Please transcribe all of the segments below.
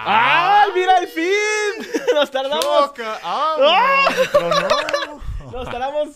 ¡Ay, mira el fin! Nos tardamos. ¡Ah! no! Nos tardamos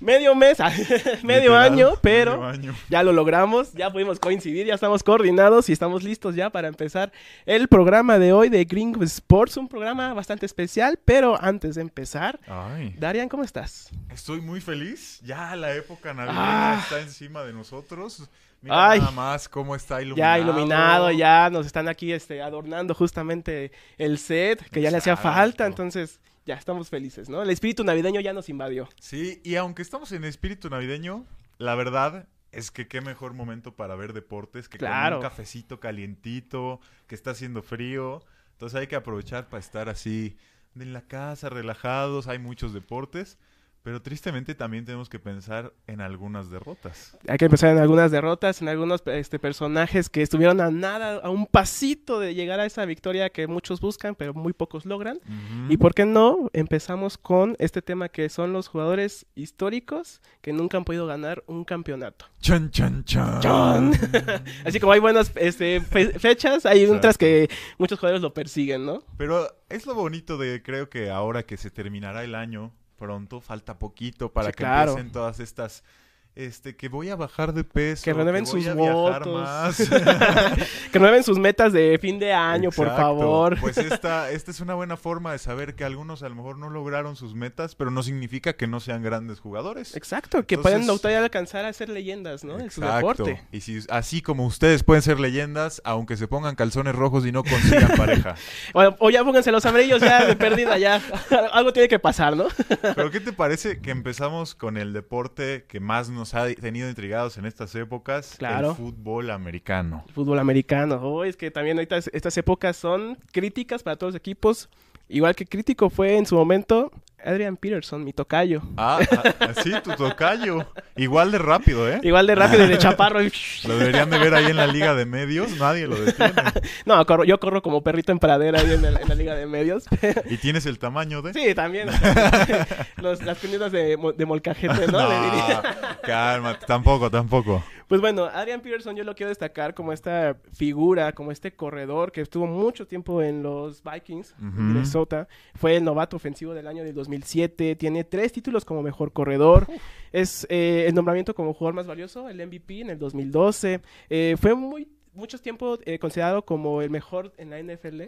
medio mes, medio año, pero medio año. ya lo logramos, ya pudimos coincidir, ya estamos coordinados y estamos listos ya para empezar el programa de hoy de Green Sports, un programa bastante especial, pero antes de empezar, Ay, Darian, ¿cómo estás? estoy muy feliz. Ya la época navideña Ah. está encima de nosotros. Mira Ay. nada más cómo está iluminado. Ya iluminado, ya nos están aquí este, adornando justamente el set, que ya le hacía falta, entonces ya estamos felices, ¿no? El espíritu navideño ya nos invadió. Sí, y aunque estamos en espíritu navideño, la verdad es que qué mejor momento para ver deportes que Claro. con un cafecito calientito, que está haciendo frío. Entonces hay que aprovechar para estar así en la casa, relajados. Hay muchos deportes, pero tristemente también tenemos que pensar en algunas derrotas. Hay que empezar en algunas derrotas, en algunos este, personajes que estuvieron a nada, a un pasito de llegar a esa victoria que muchos buscan, pero muy pocos logran. Y por qué no, empezamos con este tema que son los jugadores históricos que nunca han podido ganar un campeonato. Chan, chan, chan. Chan. Así como hay buenas este, fe- fechas, hay Exacto. otras que muchos jugadores lo persiguen, ¿no? Pero es lo bonito de, creo que ahora que se terminará el año, pronto, falta poquito para Sí, que claro. empiecen todas estas, este, que voy a bajar de peso, Que renueven voy sus a viajar votos. más. que renueven sus metas de fin de año, por Exacto. favor. Pues esta, esta es una buena forma de saber que algunos a lo mejor no lograron sus metas, pero no significa que no sean grandes jugadores. Exacto, que Entonces- pueden todavía alcanzar a ser leyendas, ¿no? En su Exacto. deporte. Y si así como ustedes pueden ser leyendas, aunque se pongan calzones rojos y no consigan pareja. O, o ya pónganse los amarillos ya de pérdida, ya. Algo tiene que pasar, ¿no? Pero ¿qué te parece que empezamos con el deporte que más nos ha tenido intrigados en estas épocas? Claro. El fútbol americano. El fútbol americano. Oh, es que también ahorita es- estas épocas son críticas para todos los equipos. Igual que crítico fue en su momento Adrian Peterson, mi tocayo. Ah, ah, sí, tu tocayo. Igual de rápido, ¿eh? Igual de rápido y de chaparro. Lo deberían de ver ahí en la liga de medios, nadie lo detiene. No, corro- yo corro como perrito en pradera ahí en, el- en la liga de medios. Y tienes el tamaño de... Sí, también. Los- las prendidas de, mo- de molcajete, ¿no? Diría. cálmate, tampoco, tampoco. Pues bueno, Adrian Peterson yo lo quiero destacar como esta figura, como este corredor que estuvo mucho tiempo en los Vikings de Ujú. Minnesota. Fue el novato ofensivo del año del 2007. Tiene tres títulos como mejor corredor. Es eh, el nombramiento como jugador más valioso, el MVP en el 2012. Eh, fue muy muchos tiempos eh, considerado como el mejor en la NFL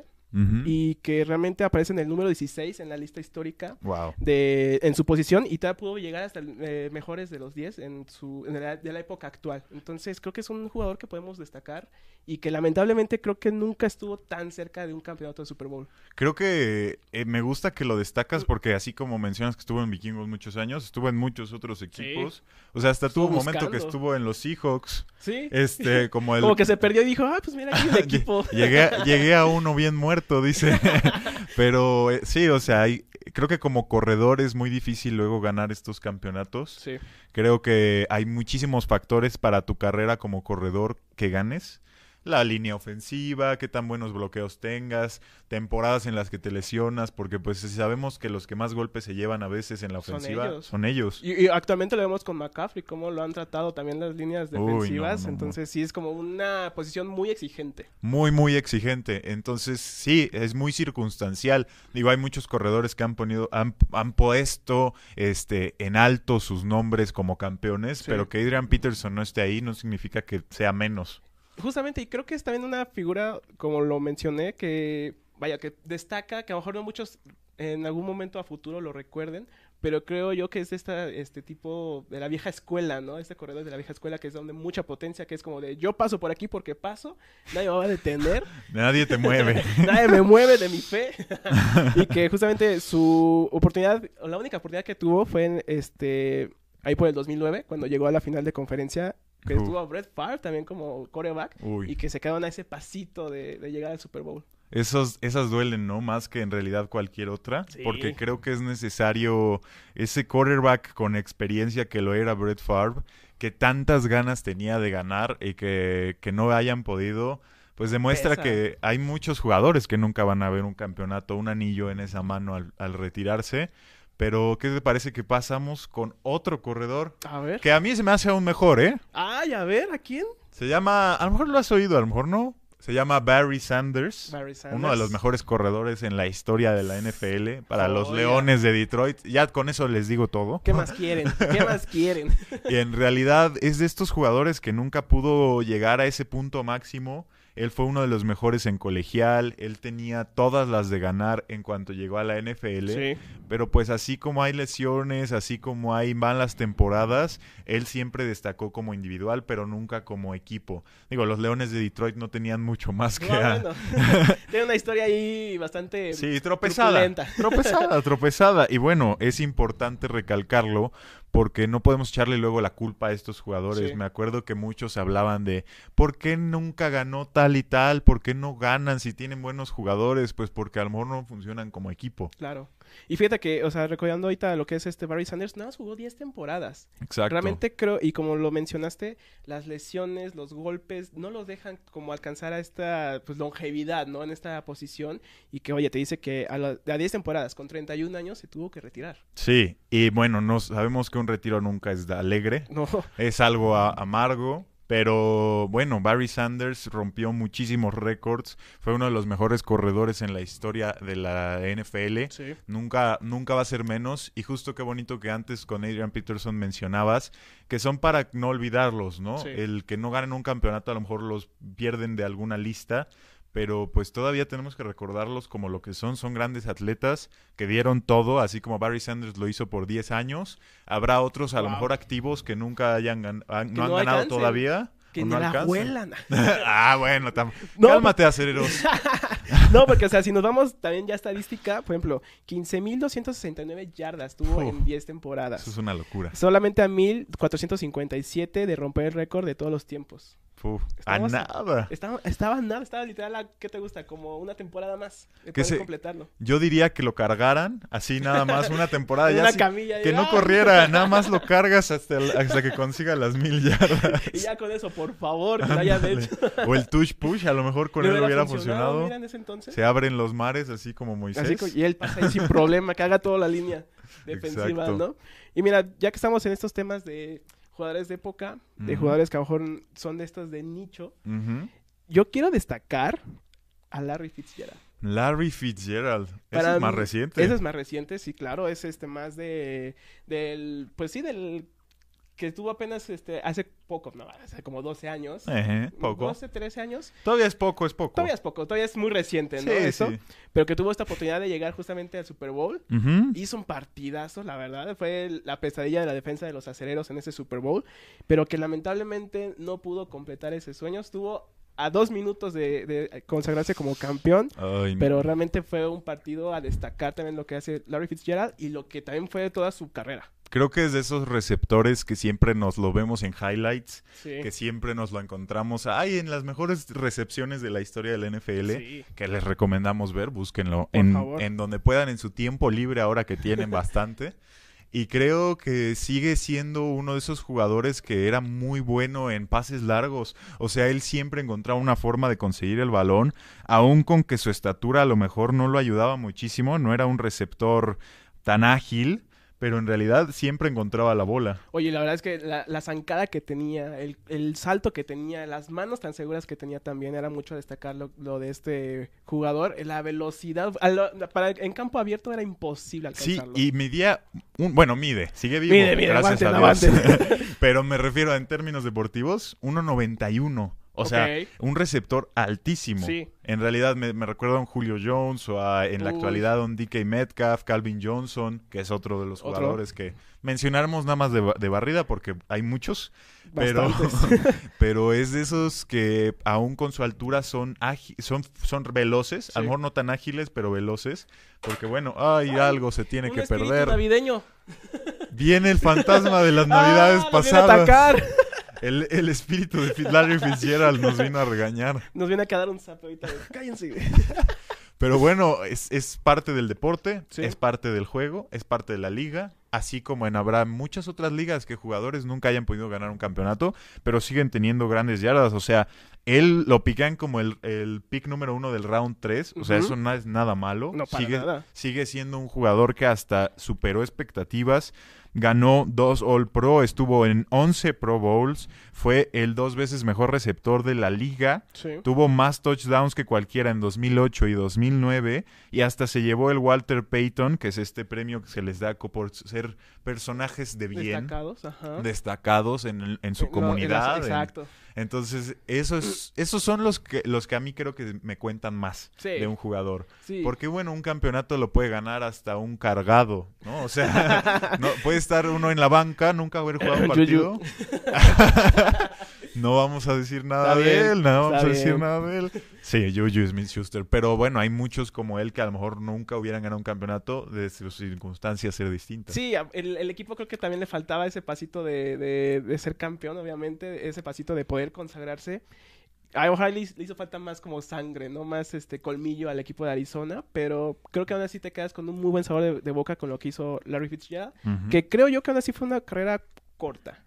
Y que realmente aparece en el número 16 en la lista histórica Wow. de, en su posición y todavía pudo llegar hasta eh, mejores de los 10 en su en la, de la época actual. Entonces creo que es un jugador que podemos destacar y que lamentablemente creo que nunca estuvo tan cerca de un campeonato de Super Bowl. Creo que eh, me gusta que lo destacas porque así como mencionas que estuvo en Vikingos muchos años, estuvo en muchos otros equipos. O sea, hasta tuvo un momento que estuvo en los Seahawks. Sí. Este, como el... Como que se perdió y dijo, ah, pues mira, aquí un equipo. llegué, llegué a uno bien muerto, dice. Pero eh, sí, o sea, hay- creo que como corredor es muy difícil luego ganar estos campeonatos. Sí. Creo que hay muchísimos factores para tu carrera como corredor que ganes. La línea ofensiva, qué tan buenos bloqueos tengas, temporadas en las que te lesionas, porque pues sabemos que los que más golpes se llevan a veces en la Son ofensiva ellos. son ellos. Y, y actualmente lo vemos con McCaffrey, cómo lo han tratado también las líneas Uy, no, defensivas. no. Entonces sí es como una posición muy exigente. Muy, muy exigente. Entonces, sí, es muy circunstancial. Digo, hay muchos corredores que han ponido, han, han puesto este, en alto sus nombres como campeones, Sí. pero que Adrian Peterson no esté ahí no significa que sea menos. Justamente, y creo que es también una figura, como lo mencioné, que, vaya, que destaca, que a lo mejor no muchos en algún momento a futuro lo recuerden, pero creo yo que es esta, este tipo de la vieja escuela, ¿no? Este corredor de la vieja escuela que es donde mucha potencia, que es como de yo paso por aquí porque paso, nadie me va a detener, Nadie te mueve. nadie me mueve de mi fe, y que justamente su oportunidad, o la única oportunidad que tuvo fue en este, ahí por el 2009, cuando llegó a la final de conferencia, que Uf. estuvo a Brett Favre también como coreback, y que se quedaron a ese pasito de, de llegar al Super Bowl. esos, esas duelen, ¿no? Más que en realidad cualquier otra, Sí. porque creo que es necesario ese quarterback con experiencia que lo era Brett Favre, que tantas ganas tenía de ganar y que, que no hayan podido pues demuestra Pesa. que hay muchos jugadores que nunca van a ver un campeonato, un anillo en esa mano al, al retirarse. Pero, ¿qué te parece que pasamos con otro corredor? A ver. Que a mí se me hace aún mejor, ¿eh? Ay, a ver, ¿a quién? Se llama, a lo mejor lo has oído, a lo mejor no. Se llama Barry Sanders, Barry Sanders. uno de los mejores corredores en la historia de la NFL para los. Leones de Detroit. Ya con eso les digo todo. ¿Qué más quieren? ¿Qué más quieren? Y en realidad es de estos jugadores que nunca pudo llegar a ese punto máximo. Él fue uno de los mejores en colegial, él tenía todas las de ganar en cuanto llegó a la NFL, Sí. Pero pues así como hay lesiones, así como hay malas temporadas, él siempre destacó como individual, pero nunca como equipo. Digo, los Leones de Detroit no tenían mucho más que... No, a- bueno. Tiene una historia ahí bastante Sí, tropezada. truculenta. Tropezada, tropezada. Y bueno, es importante recalcarlo porque no podemos echarle luego la culpa a estos jugadores. Sí. Me acuerdo que muchos hablaban de ¿por qué nunca ganó tal y tal? ¿Por qué no ganan si tienen buenos jugadores? Pues porque a lo mejor no funcionan como equipo. Claro. Y fíjate que, o sea, recordando ahorita lo que es este Barry Sanders, nada más jugó 10 temporadas. Exacto. Realmente creo, y como lo mencionaste, las lesiones, los golpes, no los dejan como alcanzar a esta pues, longevidad, ¿no? En esta posición. Y que, oye, te dice que a, la- a 10 temporadas, con 31 años, se tuvo que retirar. Sí, y bueno, no sabemos que un retiro nunca es alegre. No, Es algo a- amargo, pero bueno, Barry Sanders rompió muchísimos récords, fue uno de los mejores corredores en la historia de la NFL. sí. Nunca, nunca va a ser menos. Y justo qué bonito que antes con Adrian Peterson mencionabas que son para no olvidarlos, ¿no? Sí. El que no ganen un campeonato a lo mejor los pierden de alguna lista. Pero pues todavía tenemos que recordarlos como lo que son. Son grandes atletas que dieron todo, así como Barry Sanders lo hizo por 10 años. Habrá otros a lo mejor activos que nunca hayan gan- han- Que no han no ganado todavía. Que o ni no la vuelan. ah, bueno, No, cálmate, aceleros. No, porque, o sea, si nos vamos también ya a estadística, por ejemplo, 15.269 yardas tuvo Uf. en 10 temporadas. Eso es una locura. Solamente a 1.457 de romper el récord de todos los tiempos. Uf, a nada. Estaba, estaba nada, estaba literal, a- ¿qué te gusta? Como una temporada más de Que poder se- completarlo. Yo diría que lo cargaran así nada más una temporada ya una así, camilla. que y- no ¡ah! corriera, nada más lo cargas hasta, el- hasta que consiga las mil yardas. Y ya con eso, por favor, que lo hayan Ándale. hecho. O el touch push, a lo mejor con ¿Le él hubiera funcionado. Mira, en ese entonces. Se abren los mares así como Moisés. Así y él pasa ahí sin problema, que haga toda la línea defensiva, Exacto. ¿no? Y mira, ya que estamos en estos temas de jugadores de época, de jugadores que a lo mejor son de estos de nicho, yo quiero destacar a Larry Fitzgerald. Larry Fitzgerald. Ese Para es más reciente. Ese es más reciente, sí, claro, es este más de del pues sí del que tuvo apenas este hace poco, no, hace como 12 años. Ejé, poco. 12, 13 años. Todavía es poco, es poco. Todavía es poco, todavía es muy reciente, ¿no? Sí, Eso, sí. pero que tuvo esta oportunidad de llegar justamente al Super Bowl. Ujú. Hizo un partidazo, la verdad. Fue la pesadilla de la defensa de los acereros en ese Super Bowl. Pero que lamentablemente no pudo completar ese sueño. Estuvo a dos minutos de, de consagrarse como campeón. Ay, Pero realmente fue un partido a destacar también lo que hace Larry Fitzgerald y lo que también fue toda su carrera. Creo que es de esos receptores que siempre nos lo vemos en highlights, Sí. que siempre nos lo encontramos ay, en las mejores recepciones de la historia del NFL. Sí. que les recomendamos ver, búsquenlo en, en donde puedan en su tiempo libre ahora que tienen bastante. Y creo que sigue siendo uno de esos jugadores que era muy bueno en pases largos. O sea, él siempre encontraba una forma de conseguir el balón, aun con que su estatura a lo mejor no lo ayudaba muchísimo, no era un receptor tan ágil, pero en realidad siempre encontraba la bola. Oye, la verdad es que la, la zancada que tenía, el, el salto que tenía, las manos tan seguras que tenía también, era mucho destacar lo, lo de este jugador. La velocidad, a lo- para, en campo abierto era imposible Sí, alcanzarlo. y midía, un, bueno, mide, sigue vivo, Mide, mide, gracias aguanten, a Dios. Pero me refiero en términos deportivos, 1.91. O sea, un receptor altísimo. Sí. En realidad me, me recuerda a un Julio Jones o a, en la actualidad a un DK Metcalf, Calvin Johnson, que es otro de los Otro. jugadores que mencionáramos nada más de, de barrida porque hay muchos. Pero, Bastantes. pero es de esos que aún con su altura son son, son veloces, a Sí. lo mejor no tan ágiles, pero veloces. Porque bueno, hay algo se tiene Un que perder. navideño. Viene el fantasma de las navidades ¡Ah, nos viene a pasadas. atacar! El, el espíritu de Larry Fitzgerald nos vino a regañar. Nos viene a quedar un zap ahorita. de, Cállense. Pero bueno, es, es parte del deporte, Sí. es parte del juego, es parte de la liga. Así como en habrá muchas otras ligas que jugadores nunca hayan podido ganar un campeonato, pero siguen teniendo grandes yardas. O sea, él lo pican como el, el pick número uno del round 3. O sea, eso no es nada malo. No, para sigue, nada. sigue siendo un jugador que hasta superó expectativas. Ganó dos All Pro, estuvo en 11 Pro Bowls, fue el dos veces mejor receptor de la liga, Sí. tuvo más touchdowns que cualquiera en 2008 y 2009 y hasta se llevó el Walter Payton, que es este premio que se les da por ser personajes de bien. Destacados, ajá. destacados en, en su Eh, no, en las- comunidad. en- exacto. Entonces, esos, esos son los que, los que a mí creo que me cuentan más Sí. de un jugador. Sí. Porque, bueno, un campeonato lo puede ganar hasta un cargado, ¿no? O sea, no, puede estar uno en la banca, nunca haber jugado un partido. No vamos a decir nada Está de bien, él, no vamos a decir bien. nada de él. Sí, Juju Smith-Schuster. Pero bueno, hay muchos como él que a lo mejor nunca hubieran ganado un campeonato de sus circunstancias ser distintas. Sí, a- el, el equipo creo que también le faltaba ese pasito de, de- de ser campeón, obviamente, ese pasito de poder consagrarse. A le, hizo- le hizo falta más como sangre, ¿no? Más este colmillo al equipo de Arizona, pero creo que aún así te quedas con un muy buen sabor de, de boca con lo que hizo Larry Fitzgerald, que creo yo que aún así fue una carrera corta.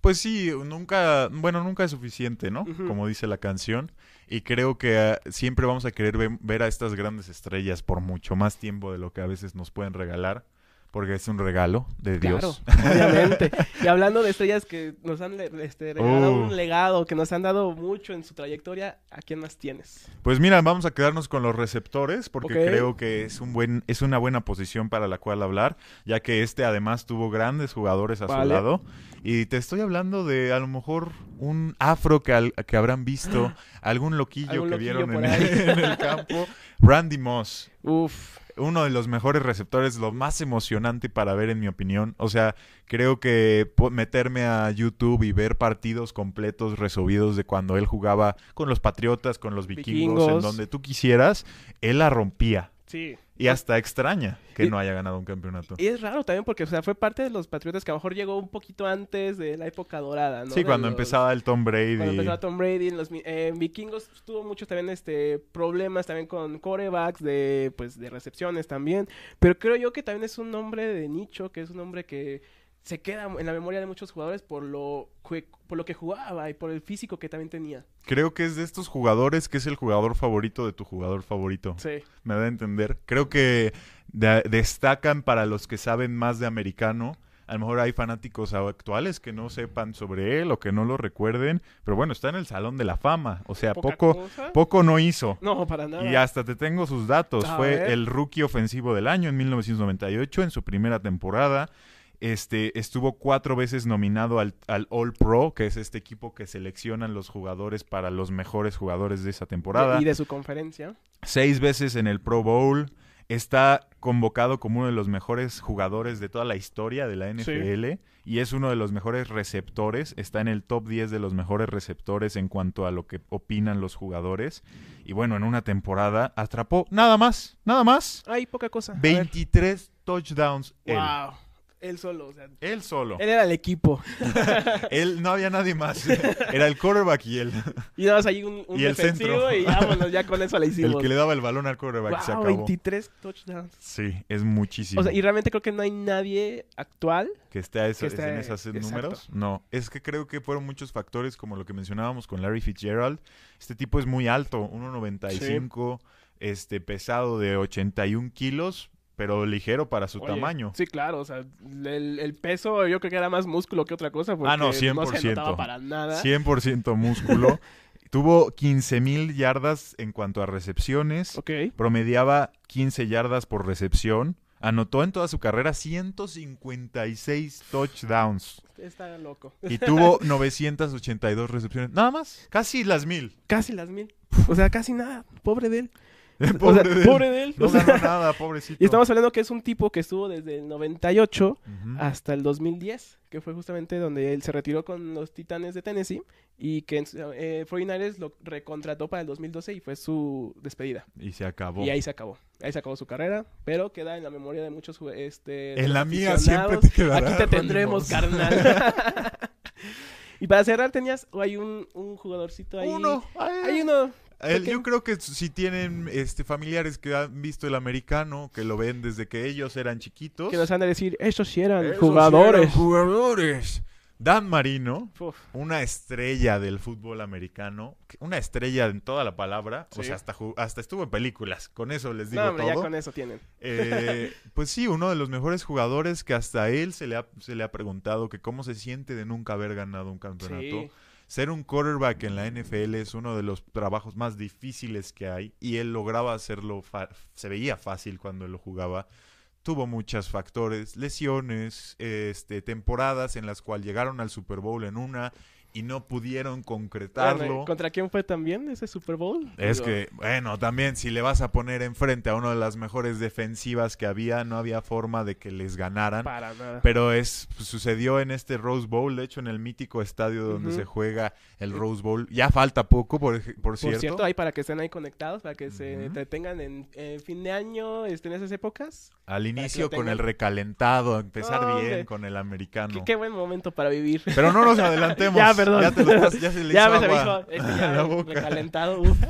Pues sí, nunca, bueno, nunca es suficiente, ¿no? Como dice la canción. Y creo que ah, siempre vamos a querer ve- ver a estas grandes estrellas por mucho más tiempo de lo que a veces nos pueden regalar. Porque es un regalo de Dios. Claro, obviamente. y hablando de estrellas que nos han este, regalado Oh. un legado, que nos han dado mucho en su trayectoria, ¿a quién más tienes? Pues mira, vamos a quedarnos con los receptores porque creo que es un buen, es una buena posición para la cual hablar, ya que este además tuvo grandes jugadores a su lado. Y te estoy hablando de a lo mejor un afro que, al- que habrán visto, algún loquillo Algún que loquillo vieron en, en el campo. Randy Moss. Uf, uno de los mejores receptores, lo más emocionante para ver en mi opinión. O sea, creo que meterme a YouTube y ver partidos completos resubidos de cuando él jugaba con los Patriotas, con los vikingos, en Vikingos. donde tú quisieras, él la rompía. Sí. Y hasta extraña que Y- no haya ganado un campeonato. Y es raro también porque, o sea, fue parte de los Patriotas que a lo mejor llegó un poquito antes de la época dorada, ¿no? sí, De cuando los- empezaba el Tom Brady. Cuando empezaba Tom Brady, en los eh, Vikingos tuvo muchos también este problemas también con corebacks de pues de recepciones también, pero creo yo que también es un nombre de nicho, que es un nombre que se queda en la memoria de muchos jugadores por lo por lo que jugaba y por el físico que también tenía. Creo que es de estos jugadores que es el jugador favorito de tu jugador favorito. Sí. me da a entender. Creo que de- destacan para los que saben más de americano. A lo mejor hay fanáticos actuales que no sepan sobre él o que no lo recuerden, pero bueno, está en el Salón de la Fama. O sea, poco, cosa. poco no hizo. No, para nada. Y hasta te tengo sus datos. A Fue ver. el rookie ofensivo del año en 1998, en su primera temporada. Este, estuvo cuatro veces nominado al, al All Pro, que es este equipo que seleccionan los jugadores para los mejores jugadores de esa temporada y de su conferencia. seis veces en el Pro Bowl. Está convocado como uno de los mejores jugadores de toda la historia de la NFL y es uno de los mejores receptores. Está en el top 10 de los mejores receptores en cuanto a lo que opinan los jugadores. Y bueno, en una temporada atrapó nada más, nada más, Ay, poca cosa. A ver. 23 touchdowns. Wow. Él solo, o sea, Él solo. él era el equipo. Él no había nadie más. Era el quarterback y él. Y más ahí un, un Y el defensivo centro. y vámonos, ya con eso la El hicimos. que le daba el balón al quarterback. se Wow, acabó. 23 touchdowns. Sí, es muchísimo. O sea, y realmente creo que no hay nadie actual. que esté a esa- Que esté- en esos exacto. números. No, es que creo que fueron muchos factores como lo que mencionábamos con Larry Fitzgerald. Este tipo es muy alto, 1.95, este pesado de 81 kilos, pero ligero para su Oye, tamaño. Sí, claro. O sea, el, el peso yo creo que era más músculo que otra cosa. Porque Ah, no, No se 100%. notaba para nada. 100% músculo. Tuvo 15.000 yardas en cuanto a recepciones. Ok. Promediaba 15 yardas por recepción. Anotó en toda su carrera 156 touchdowns. Está loco. Y tuvo 982 recepciones. Nada más. Casi las mil. Casi las mil. O sea, casi nada. Pobre de él. pobre, o sea, de él. pobre de él. No O sea, ganó nada, pobrecito. y estamos hablando que es un tipo que estuvo desde el 98 Ujú. hasta el 2010, que fue justamente donde él se retiró con los Titanes de Tennessee y que eh, 49ers lo recontrató para el 2012 y fue su despedida. Y se acabó. Y ahí se acabó. Ahí se acabó su carrera, pero queda en la memoria de muchos este En la mía siempre te quedará, Aquí te tendremos, carnal. y para cerrar tenías o hay un, un jugadorcito ahí. Uno. Hay uno. Yo creo que si tienen este familiares que han visto el americano, que lo ven desde que ellos eran chiquitos. que nos han de decir, estos sí eran esos jugadores. eran jugadores. Dan Marino, Uf, una estrella del fútbol americano, una estrella en toda la palabra, o sea, hasta, hasta estuvo en películas, con eso les digo no, hombre, ya todo. con eso tienen. Eh, pues sí, uno de los mejores jugadores que hasta él se le, ha, se le ha preguntado que cómo se siente de nunca haber ganado un campeonato. Sí. Ser un quarterback en la NFL es uno de los trabajos más difíciles que hay y él lograba hacerlo, se veía fácil cuando lo jugaba. Tuvo muchos factores, lesiones, este, temporadas en las cuales llegaron al Super Bowl en una y no pudieron concretarlo. Bueno, ¿Contra quién fue también ese Super Bowl? Es Digo, que, bueno, también si le vas a poner enfrente a una de las mejores defensivas que había, no había forma de que les ganaran. Para nada. Pero es pues, sucedió en este Rose Bowl, de hecho en el mítico estadio donde se juega el Rose Bowl. Ya falta poco, por, por Por cierto. cierto, ahí para que estén ahí conectados, para que se entretengan en, en fin de año, este, en esas épocas. Al inicio con el recalentado, empezar bien con el americano. Qué, qué buen momento para vivir. Pero no nos adelantemos. Ya, perdón. Ya, te lo ya se le ya hizo me se me ya la boca. recalentado. uf.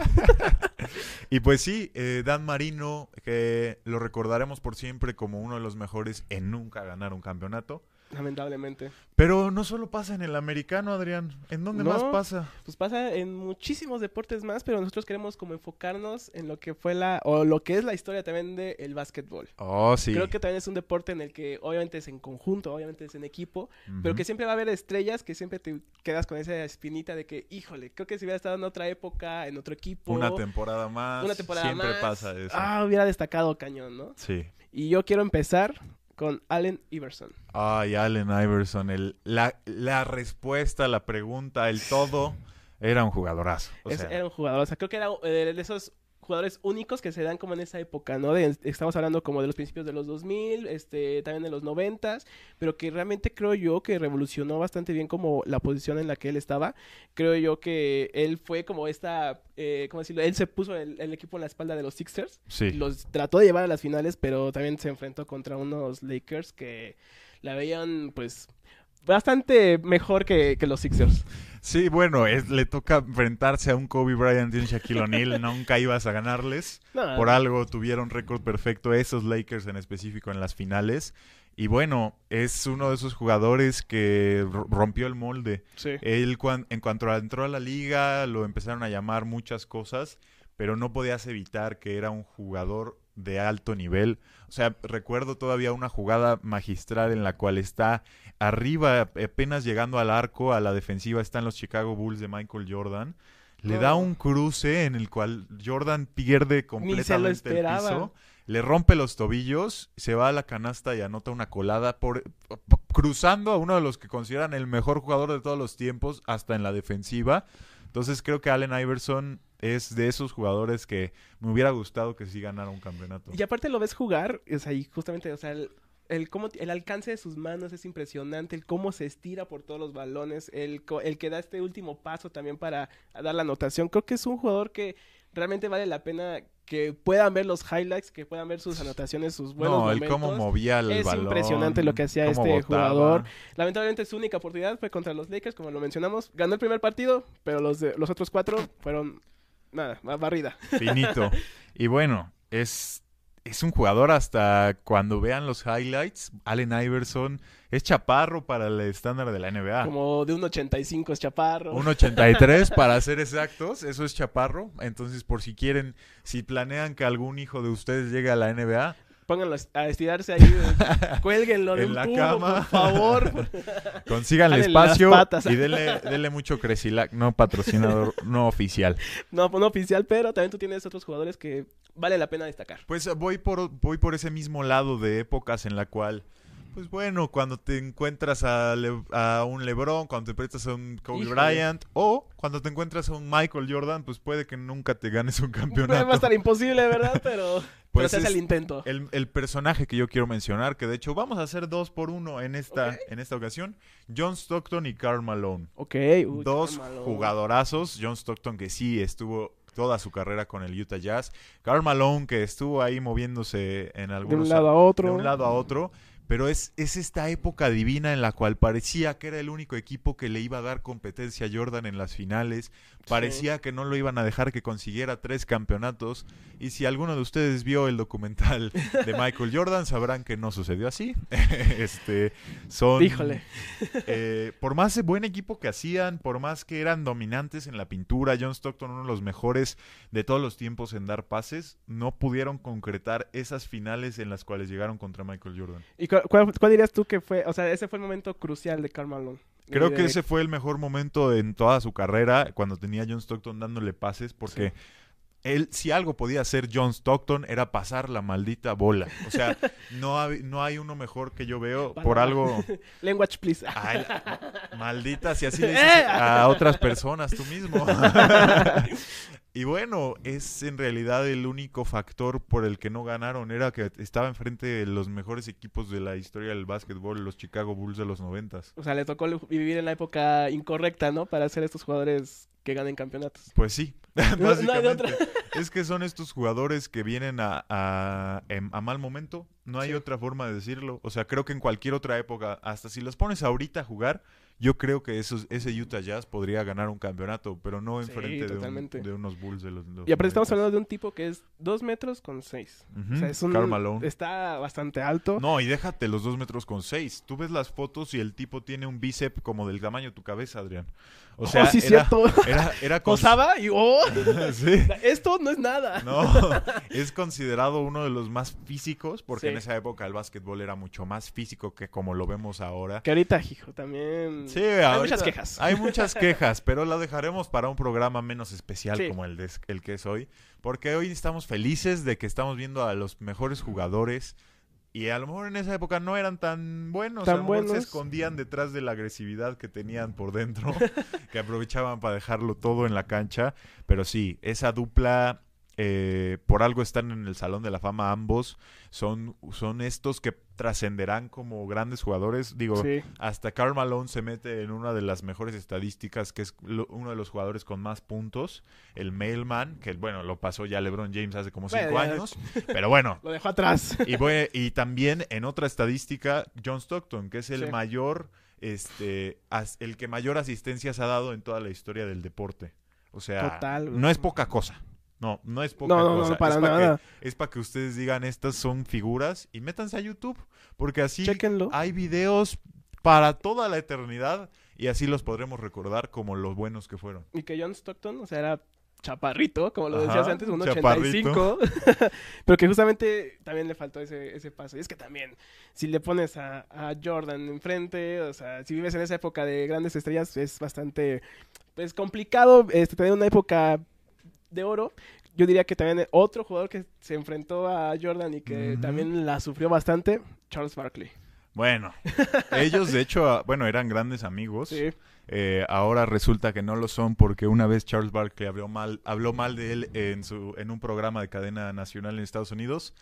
Y pues sí, eh, Dan Marino, que lo recordaremos por siempre como uno de los mejores en nunca ganar un campeonato. Lamentablemente. Pero no solo pasa en el americano, Adrián. ¿En dónde No. más pasa? Pues pasa en muchísimos deportes más, pero nosotros queremos como enfocarnos en lo que fue la, o lo que es la historia también del el básquetbol. Oh, sí. Creo que también es un deporte en el que obviamente es en conjunto, obviamente es en equipo, pero que siempre va a haber estrellas que siempre te quedas con esa espinita de que, híjole, creo que si hubiera estado en otra época, en otro equipo, Una temporada más. una temporada Siempre más, pasa eso. Ah, hubiera destacado cañón, ¿no? Sí. Y yo quiero empezar con Allen Iverson. Ay, Allen Iverson. El, la, la respuesta, la pregunta, el todo, era un jugadorazo. O Es- sea, era un jugador, o sea, creo que era eh, de esos jugadores únicos que se dan como en esa época, ¿no? De- estamos hablando como de los principios de los 2000, este, también de los 90, pero que realmente creo yo que revolucionó bastante bien como la posición en la que él estaba. Creo yo que él fue como esta, eh, ¿cómo decirlo? Él se puso el, el equipo en la espalda de los Sixers, sí. los trató de llevar a las finales, pero también se enfrentó contra unos Lakers que la veían, pues, bastante mejor que, que los Sixers. Sí, bueno, es- le toca enfrentarse a un Kobe Bryant y un Shaquille O'Neal. Nunca ibas a ganarles. No, Por algo tuvieron récord perfecto esos Lakers en específico en las finales. Y bueno, es uno de esos jugadores que ro- rompió el molde. sí. Él cuan- en cuanto entró a la liga lo empezaron a llamar muchas cosas, pero no podías evitar que era un jugador de alto nivel. O sea, recuerdo todavía una jugada magistral en la cual está arriba, apenas llegando al arco, a la defensiva están los Chicago Bulls de Michael Jordan. Le da un cruce en el cual Jordan pierde completamente el piso, le rompe los tobillos, se va a la canasta y anota una colada por cruzando a uno de los que consideran el mejor jugador de todos los tiempos hasta en la defensiva. Entonces creo que Allen Iverson es de esos jugadores que me hubiera gustado que sí ganara un campeonato. Y aparte lo ves jugar, sea, y justamente, o sea, el, el, cómo, el alcance de sus manos es impresionante, el cómo se estira por todos los balones, el, el que da este último paso también para dar la anotación. Creo que es un jugador que realmente vale la pena que puedan ver los highlights, que puedan ver sus anotaciones, sus buenos no, el momentos. cómo movía el Es balón. impresionante lo que hacía este botaba. jugador. Lamentablemente su única oportunidad fue contra los Lakers, como lo mencionamos. Ganó el primer partido, pero los, de, los otros cuatro fueron, nada, ba- barrida. Finito. y bueno, es, es un jugador hasta cuando vean los highlights. Allen Iverson es chaparro para el estándar de la NBA. Como de un 85 es chaparro. 1.83 para ser exactos, eso es chaparro. Entonces, por si quieren, si planean que algún hijo de ustedes llegue a la NBA, Pónganlo a estirarse ahí, cuélguenlo de En un la tubo, cama. por favor. Jálenle las espacio y denle, denle mucho Cresilac, no patrocinador, no oficial. no, no oficial, pero también tú tienes otros jugadores que vale la pena destacar. Pues eh, voy por, voy por ese mismo lado de épocas en la cual, pues bueno, cuando te encuentras a, Le- a un LeBron, cuando te prestas a un Kobe Híjole. Bryant, o cuando te encuentras a un Michael Jordan, pues puede que nunca te ganes un Va a campeonato. estar imposible, ¿verdad? Pero, Pues pero se hace es- el intento. El, el personaje que yo quiero mencionar, que de hecho vamos a hacer dos por uno en esta, en esta ocasión, John Stockton y Karl Malone. Ok. uy, dos jugadorazos. John Stockton que sí estuvo toda su carrera con el Utah Jazz. Karl Malone que estuvo ahí moviéndose en De algunos un lado a otro. de un lado a otro. pero es, es esta época divina en la cual parecía que era el único equipo que le iba a dar competencia a Jordan en las finales, parecía que no lo iban a dejar que consiguiera tres campeonatos, y si alguno de ustedes vio el documental de Michael Jordan, sabrán que no sucedió así. este, son... Híjole. Eh, por más buen equipo que hacían, por más que eran dominantes en la pintura, John Stockton, uno de los mejores de todos los tiempos en dar pases, no pudieron concretar esas finales en las cuales llegaron contra Michael Jordan. ¿Y cu- cuál, cuál dirías tú que fue? O sea, ese fue el momento crucial de Karl Malone. Creo que ese fue el mejor momento en toda su carrera, cuando tenía a John Stockton dándole pases, porque él, si algo podía hacer John Stockton, era pasar la maldita bola. O sea, no, hay- no hay uno mejor que yo veo por algo... Language, please. Ay, maldita, si así le dices a otras personas tú mismo. y bueno, es en realidad el único factor por el que no ganaron. Era que estaba enfrente de los mejores equipos de la historia del básquetbol, los Chicago Bulls de los noventas. O sea, le tocó vivir en la época incorrecta, ¿no? Para ser estos jugadores que ganen campeonatos. Pues sí, No- no hay otra. Es que son estos jugadores que vienen a, a, em- a mal momento. No hay Sí. otra forma de decirlo. O sea, creo que en cualquier otra época, hasta si los pones ahorita a jugar, yo creo que esos, ese Utah Jazz podría ganar un campeonato, pero no Sí, enfrente de, un- totalmente. de unos Bulls de los, los Y aparte estamos 90s. hablando de un tipo que es dos metros con seis. Ujú, O sea, es un... Karl Malone. Está bastante alto. No, y déjate los dos metros con seis. Tú ves las fotos y el tipo tiene un bíceps como del tamaño de tu cabeza, Adrián. O sea, oh, sí, era, cierto. era, era y... ¡Oh! sí. Esto no es nada. No, es considerado uno de los más físicos porque Sí. en esa época el básquetbol era mucho más físico que como lo vemos ahora. Que ahorita, hijo, también... Sí, Hay ahorita muchas quejas. Hay muchas quejas, pero lo dejaremos para un programa menos especial Sí. como el, de- el que es hoy. Porque hoy estamos felices de que estamos viendo a los mejores jugadores. Y a lo mejor en esa época no eran tan buenos, Tan a lo mejor se escondían detrás de la agresividad que tenían por dentro, que aprovechaban para dejarlo todo en la cancha. Pero sí, esa dupla, eh, por algo están en el Salón de la Fama ambos, son, son estos que trascenderán como grandes jugadores. Digo, Sí. hasta Karl Malone se mete en una de las mejores estadísticas, que es lo- uno de los jugadores con más puntos, el Mailman, que bueno, lo pasó ya LeBron James hace como cinco Bueno, años, pero bueno. Lo dejó atrás. Y, voy- y también en otra estadística, John Stockton, que es el Sí. mayor, este, as- el que mayor asistencias ha dado en toda la historia del deporte. O sea, Total, no es poca cosa. No, no es poca No, no, no, cosa. para es pa' que- es para que ustedes digan, estas son figuras y métanse a YouTube, porque así hay videos para toda la eternidad y así los podremos recordar como los buenos que fueron. Y que John Stockton, o sea, era chaparrito, como lo Ajá, decías antes, un chaparrito. 85. pero que justamente también le faltó ese, ese paso. Y es que también, si le pones a, a Jordan enfrente, o sea, si vives en esa época de grandes estrellas, es bastante pues, complicado este, tener una época de oro. Yo diría que también otro jugador que se enfrentó a Jordan y que también la sufrió bastante, Charles Barkley. Bueno, ellos de hecho, ah, bueno, eran grandes amigos. Sí. Eh, ahora resulta que no lo son porque una vez Charles Barkley habló mal, habló mal de él en, su, en un programa de cadena nacional en Estados Unidos.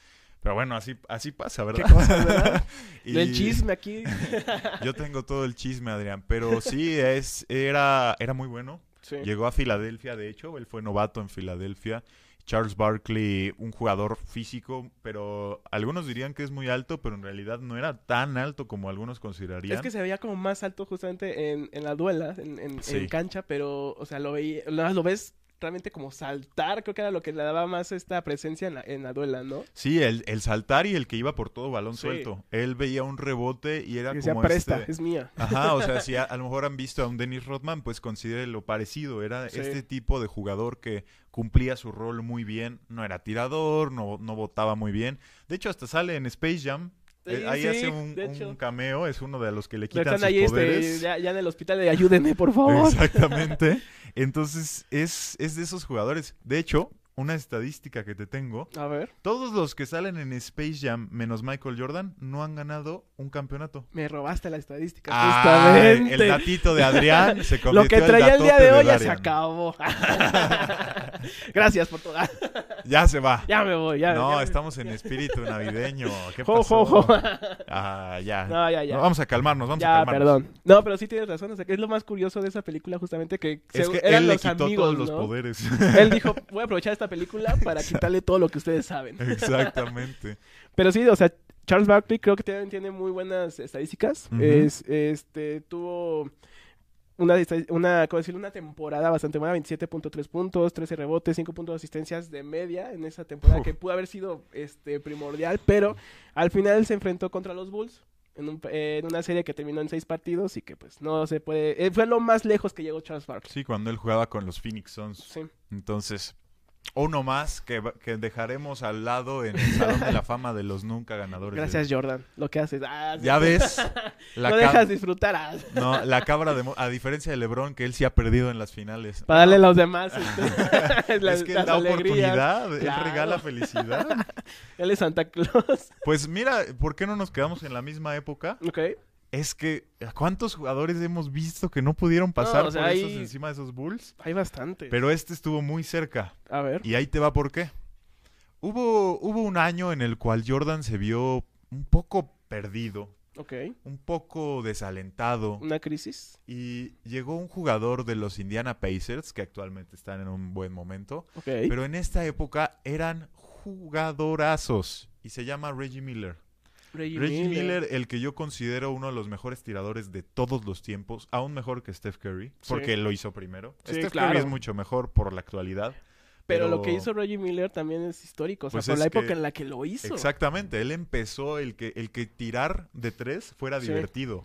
Pero bueno, así, así pasa, ¿verdad? Qué ¿verdad? Y Del chisme aquí. Yo tengo todo el chisme, Adrián. Pero sí, es, era, era muy bueno. Sí. Llegó a Filadelfia, de hecho, él fue novato en Filadelfia. Charles Barkley, un jugador físico, pero algunos dirían que es muy alto, pero en realidad no era tan alto como algunos considerarían. Es que se veía como más alto justamente en, en la duela, en, en- Sí. en cancha, pero, o sea, lo veía, lo, lo ves realmente como saltar, creo que era lo que le daba más esta presencia en la, en la duela, ¿no? Sí, el, el saltar y el que iba por todo balón Sí. suelto. Él veía un rebote y era Que decía, como presta, este- es mía. Ajá, o sea, si a, a lo mejor han visto a un Dennis Rodman, pues considere lo parecido. Era Sí. este tipo de jugador que cumplía su rol muy bien. No era tirador, no, no votaba muy bien. De hecho, hasta sale en Space Jam. Sí, Eh, ahí sí, hace un, cameo, es uno de los que le quitan están sus ahí este, poderes. ya, ya en el hospital de ayúdenme, por favor. Exactamente. Entonces, es, es de esos jugadores. De hecho, una estadística que te tengo, A ver, todos los que salen en Space Jam, menos Michael Jordan, no han ganado un campeonato. me robaste la estadística, Ah, justamente. el datito de Adrián se convirtió Lo que traía el día de hoy ya se acabó. Gracias por todo. Ya se va. ya me voy, ya. no, ya me- estamos en espíritu navideño. ¿Qué Jo, pasó? jo, jo. Ah, ya. No, ya, ya. No, vamos a calmarnos, vamos a calmarnos. perdón. No, pero sí tienes razón. O sea, que es lo más curioso de esa película, justamente que, Es se- que eran él le los quitó amigos, todos los poderes. Él dijo, voy a aprovechar esta película para quitarle todo lo que ustedes saben. Exactamente. Pero sí, o sea, Charles Barkley creo que también tiene muy buenas estadísticas. Es, este, tuvo una, una, ¿cómo decirlo? una temporada bastante buena, 27.3 puntos, 13 rebotes, 5 puntos de asistencias de media en esa temporada Uf. que pudo haber sido este, primordial, pero al final se enfrentó contra los Bulls. En, un- en una serie que terminó en seis partidos y que pues no se puede... eh, fue lo más lejos que llegó Charles Barkley. Sí, cuando él jugaba con los Phoenix Suns. Sí. Entonces, uno más que, que dejaremos al lado en el Salón de la Fama de los nunca ganadores. de- Gracias Jordan, lo que haces. Ah, sí. Ya ves, la, no ca- dejas disfrutar. ah. no, la cabra de... A diferencia de LeBron, que él sí ha perdido en las finales. Para darle a los demás este, la- es que él da alegrías. oportunidad, él regala felicidad. Él es Santa Claus. Pues mira, ¿por qué no nos quedamos en la misma época? ok. Es que, ¿a ¿cuántos jugadores hemos visto que no pudieron pasar o sea, por esos encima de esos Bulls? Hay bastante. Pero este estuvo muy cerca. A ver. Y ahí te va por qué. Hubo, hubo un año en el cual Jordan se vio un poco perdido, Ok. un poco desalentado. Una crisis. Y llegó un jugador de los Indiana Pacers, que actualmente están en un buen momento. Ok. Pero en esta época eran jugadorazos. Y se llama Reggie Miller. Reggie, Reggie Miller, el que yo considero uno de los mejores tiradores de todos los tiempos, aún mejor que Steph Curry, porque lo hizo primero. Sí, Steph claro. Curry es mucho mejor por la actualidad. Pero, pero- lo que hizo Reggie Miller también es histórico. O sea, Pues por la época que- en la que lo hizo. Exactamente, él empezó el que, el que tirar de tres fuera Sí. divertido.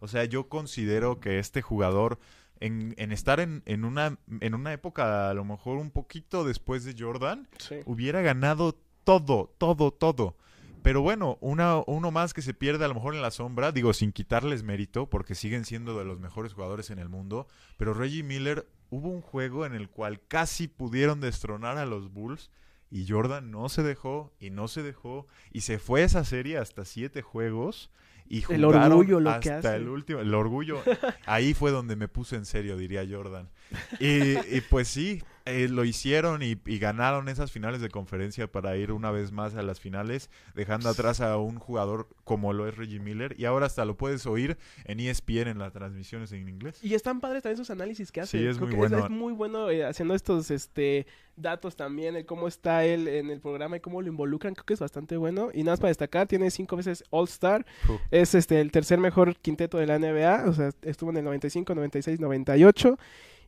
O sea, yo considero que este jugador, en, en estar en, en, una, en una época a lo mejor un poquito después de Jordan, Sí. hubiera ganado todo, todo, todo. Pero bueno, una, uno más que se pierde a lo mejor en la sombra, digo, sin quitarles mérito, porque siguen siendo de los mejores jugadores en el mundo, pero Reggie Miller hubo un juego en el cual casi pudieron destronar a los Bulls y Jordan no se dejó y no se dejó y se fue esa serie hasta siete juegos y El jugaron orgullo lo que hasta hace. el último, el orgullo. Ahí fue donde me puse en serio, diría Jordan. Y, y pues sí, eh, lo hicieron y, y ganaron esas finales de conferencia para ir una vez más a las finales, dejando atrás a un jugador como lo es Reggie Miller. Y ahora hasta lo puedes oír en ESPN en las transmisiones en inglés. Y están padres también sus análisis que hace. Sí, es Creo muy que bueno. Es, muy bueno eh, haciendo estos este datos también, el cómo está él en el programa y cómo lo involucran. Creo que es bastante bueno. Y nada más para destacar, tiene cinco veces All-Star. Es este el tercer mejor quinteto de la NBA. O sea, estuvo en el 95, 96, 98.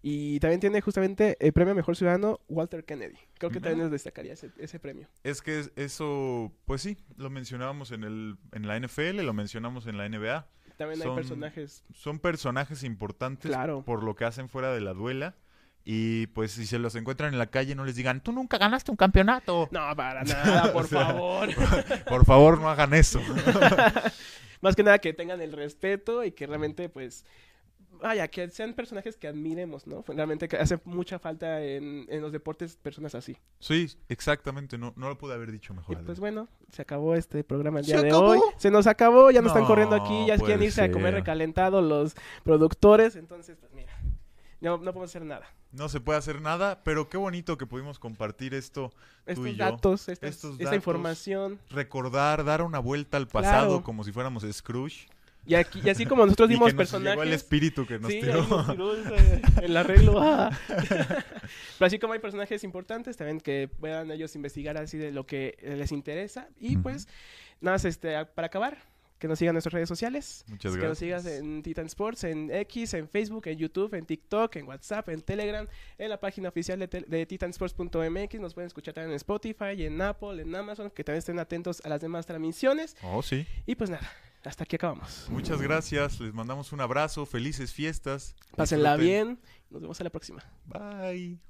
Y también tiene justamente el premio Mejor Ciudadano Walter Kennedy. Creo que también les destacaría ese, ese premio. Es que es- eso, pues sí, lo mencionábamos en, el, en la NFL, lo mencionamos en la NBA. También hay Son- personajes. Son personajes importantes Claro. por lo que hacen fuera de la duela. Y pues si se los encuentran en la calle, no les digan, tú nunca ganaste un campeonato. No, para nada, por sea, favor. Por favor, no hagan eso. Más que nada que tengan el respeto y que realmente, pues, vaya, que sean personajes que admiremos, ¿no? Realmente que hace mucha falta en, en los deportes personas así. Sí, exactamente, no, no lo pude haber dicho Y mejor. pues Adrián. bueno, se acabó este programa el ¿Se día de acabó? hoy. Se nos acabó, ya nos están No corriendo aquí, ya quieren irse a comer ser. recalentado los productores, entonces, pues mira, no, no podemos hacer nada. No se puede hacer nada, pero qué bonito que pudimos compartir esto, tú Estos y yo. datos, estas- Estos esta datos. información, Recordar, dar una vuelta al pasado Claro. como si fuéramos Scrooge. Y, aquí, y así como nosotros y dimos que nos llegó el personajes... espíritu que nos sí, tiró. nos tiró ese- el arreglo. ah. Pero así como hay personajes importantes, también que puedan ellos investigar así de lo que les interesa. Y pues, nada más este, para acabar, que nos sigan en nuestras redes sociales. Muchas que gracias. nos sigas en Titan Sports, en X, en Facebook, en YouTube, en TikTok, en WhatsApp, en Telegram, en la página oficial de, de titansports.mx. Nos pueden escuchar también en Spotify, en Apple, en Amazon, que también estén atentos a las demás transmisiones. Oh, sí. Y pues nada, hasta aquí acabamos. Muchas gracias. Les mandamos un abrazo. Felices fiestas. Pásenla Disfruten. bien. Nos vemos a la próxima. Bye.